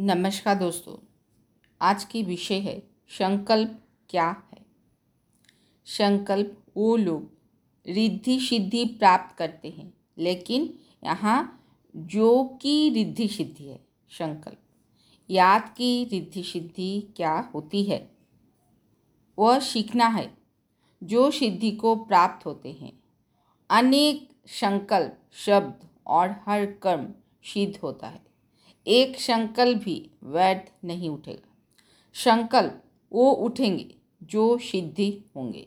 नमस्कार दोस्तों, आज की विषय है संकल्प क्या है? संकल्प वो लोग रिद्धि सिद्धि प्राप्त करते हैं, लेकिन यहाँ जो की रिद्धि सिद्धि है, संकल्प, याद की रिद्धि सिद्धि क्या होती है? वह सीखना है, जो सिद्धि को प्राप्त होते हैं। अनेक संकल्प, शब्द और हर कर्म सिद्ध होता है। एक संकल्प भी व्यर्थ नहीं उठेगा। संकल्प वो उठेंगे जो सिद्धि होंगे।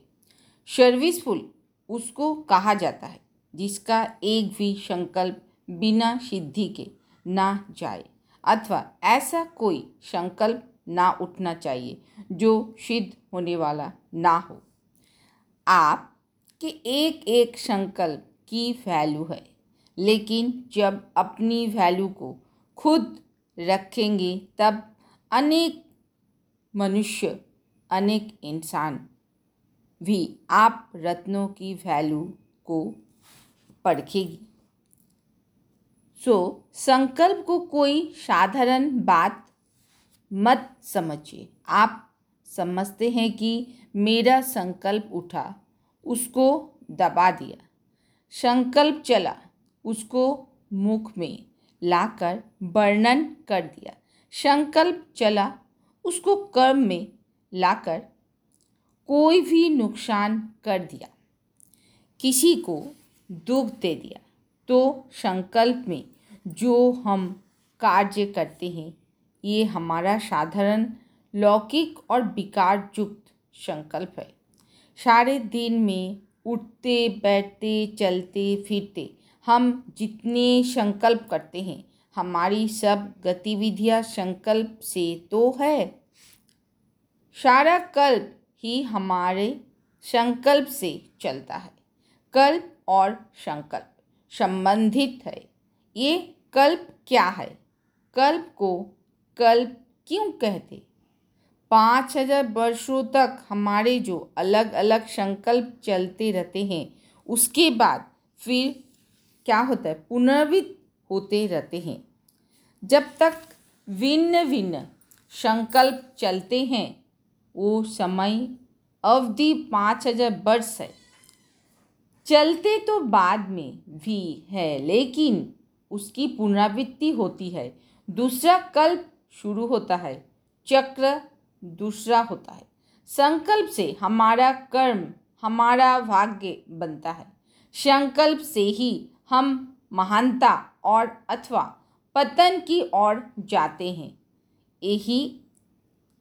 सर्विसफुल उसको कहा जाता है, जिसका एक भी संकल्प बिना सिद्धि के ना जाए। अथवा ऐसा कोई संकल्प ना उठना चाहिए जो सिद्ध होने वाला ना हो। आप के एक एक संकल्प की वैल्यू है, लेकिन जब अपनी वैल्यू को खुद रखेंगे तब अनेक मनुष्य अनेक इंसान भी आप रत्नों की वैल्यू को परखेगी। सो so, संकल्प को कोई साधारण बात मत समझिए। आप समझते हैं कि मेरा संकल्प उठा उसको दबा दिया। संकल्प चला उसको मुख में लाकर वर्णन कर दिया। संकल्प चला, उसको कर्म में लाकर कोई भी नुकसान कर दिया। किसी को दुख दे दिया। तो संकल्प में जो हम कार्य करते हैं, ये हमारा साधारण, लौकिक और विकार युक्त संकल्प है। सारे दिन में उठते, बैठते, चलते, फिरते हम जितने संकल्प करते हैं, हमारी सब गतिविधियाँ संकल्प से तो है। सारा कल्प ही हमारे संकल्प से चलता है। कल्प और संकल्प संबंधित है। ये कल्प क्या है? कल्प को कल्प क्यों कहते? पाँच हज़ार वर्षों तक हमारे जो अलग अलग संकल्प चलते रहते हैं, उसके बाद फिर क्या होता है? पुनर्वित होते रहते हैं। जब तक भिन्न भिन्न संकल्प चलते हैं, वो समय अवधि पाँच हज़ार वर्ष है। चलते तो बाद में भी है, लेकिन उसकी पुनरावृत्ति होती है। दूसरा कल्प शुरू होता है, चक्र दूसरा होता है। संकल्प से हमारा कर्म, हमारा भाग्य बनता है। संकल्प से ही हम महानता और अथवा पतन की ओर जाते हैं। यही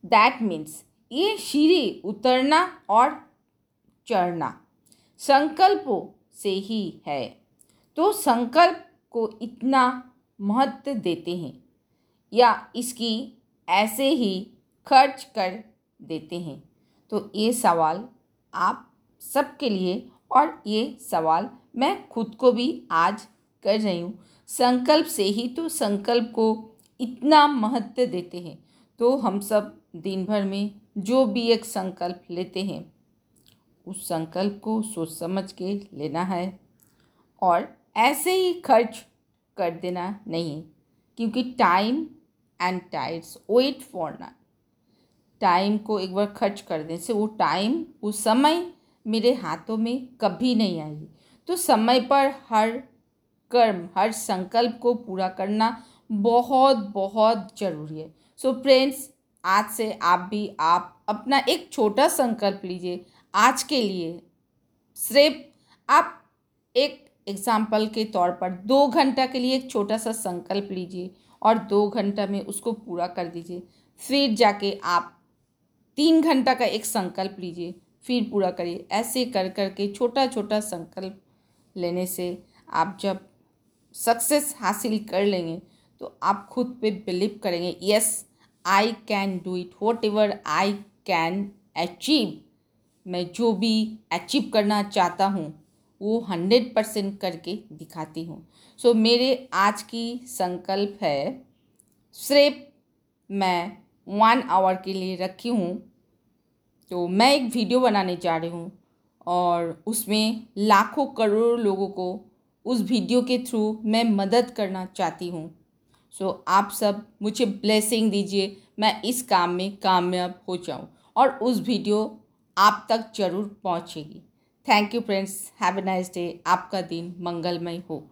दैट मीन्स ये सीढ़ी उतरना और चढ़ना संकल्पों से ही है। तो संकल्प को इतना महत्व देते हैं या इसकी ऐसे ही खर्च कर देते हैं। तो ये सवाल आप सबके लिए और ये सवाल मैं खुद को भी आज कर रही हूँ। संकल्प से ही तो संकल्प को इतना महत्व देते हैं। तो हम सब दिन भर में जो भी एक संकल्प लेते हैं, उस संकल्प को सोच समझ के लेना है। और ऐसे ही खर्च कर देना नहीं क्योंकि time and tides wait for none time को एक बार खर्च कर देने से वो टाइम उस समय मेरे हाथों में कभी नहीं आएगी। तो समय पर हर कर्म, हर संकल्प को पूरा करना बहुत बहुत ज़रूरी है। सो so फ्रेंड्स आज से आप भी, आप अपना एक छोटा संकल्प लीजिए। आज के लिए सिर्फ़ आप एक एग्ज़ाम्पल के तौर पर दो घंटा के लिए एक छोटा सा संकल्प लीजिए और दो घंटा में उसको पूरा कर दीजिए। फिर जाके आप तीन घंटा का एक संकल्प लीजिए। फिर पूरा करिए। ऐसे कर कर के छोटा छोटा संकल्प लेने से आप जब सक्सेस हासिल कर लेंगे तो आप खुद पे बिलीव करेंगे yes I can do it whatever I can achieve मैं जो भी अचीव करना चाहता हूँ वो हंड्रेड परसेंट करके दिखाती हूँ. सो so, मेरे आज की संकल्प है सिर्फ़ मैं वन आवर के लिए रखी हूँ तो मैं एक वीडियो बनाने जा रही हूँ और उसमें लाखों करोड़ लोगों को उस वीडियो के थ्रू मैं मदद करना चाहती हूँ। सो आप सब मुझे ब्लेसिंग दीजिए, मैं इस काम में कामयाब हो जाऊँ और उस वीडियो आप तक ज़रूर पहुँचेगी। Thank you friends have nice day आपका दिन मंगलमय हो।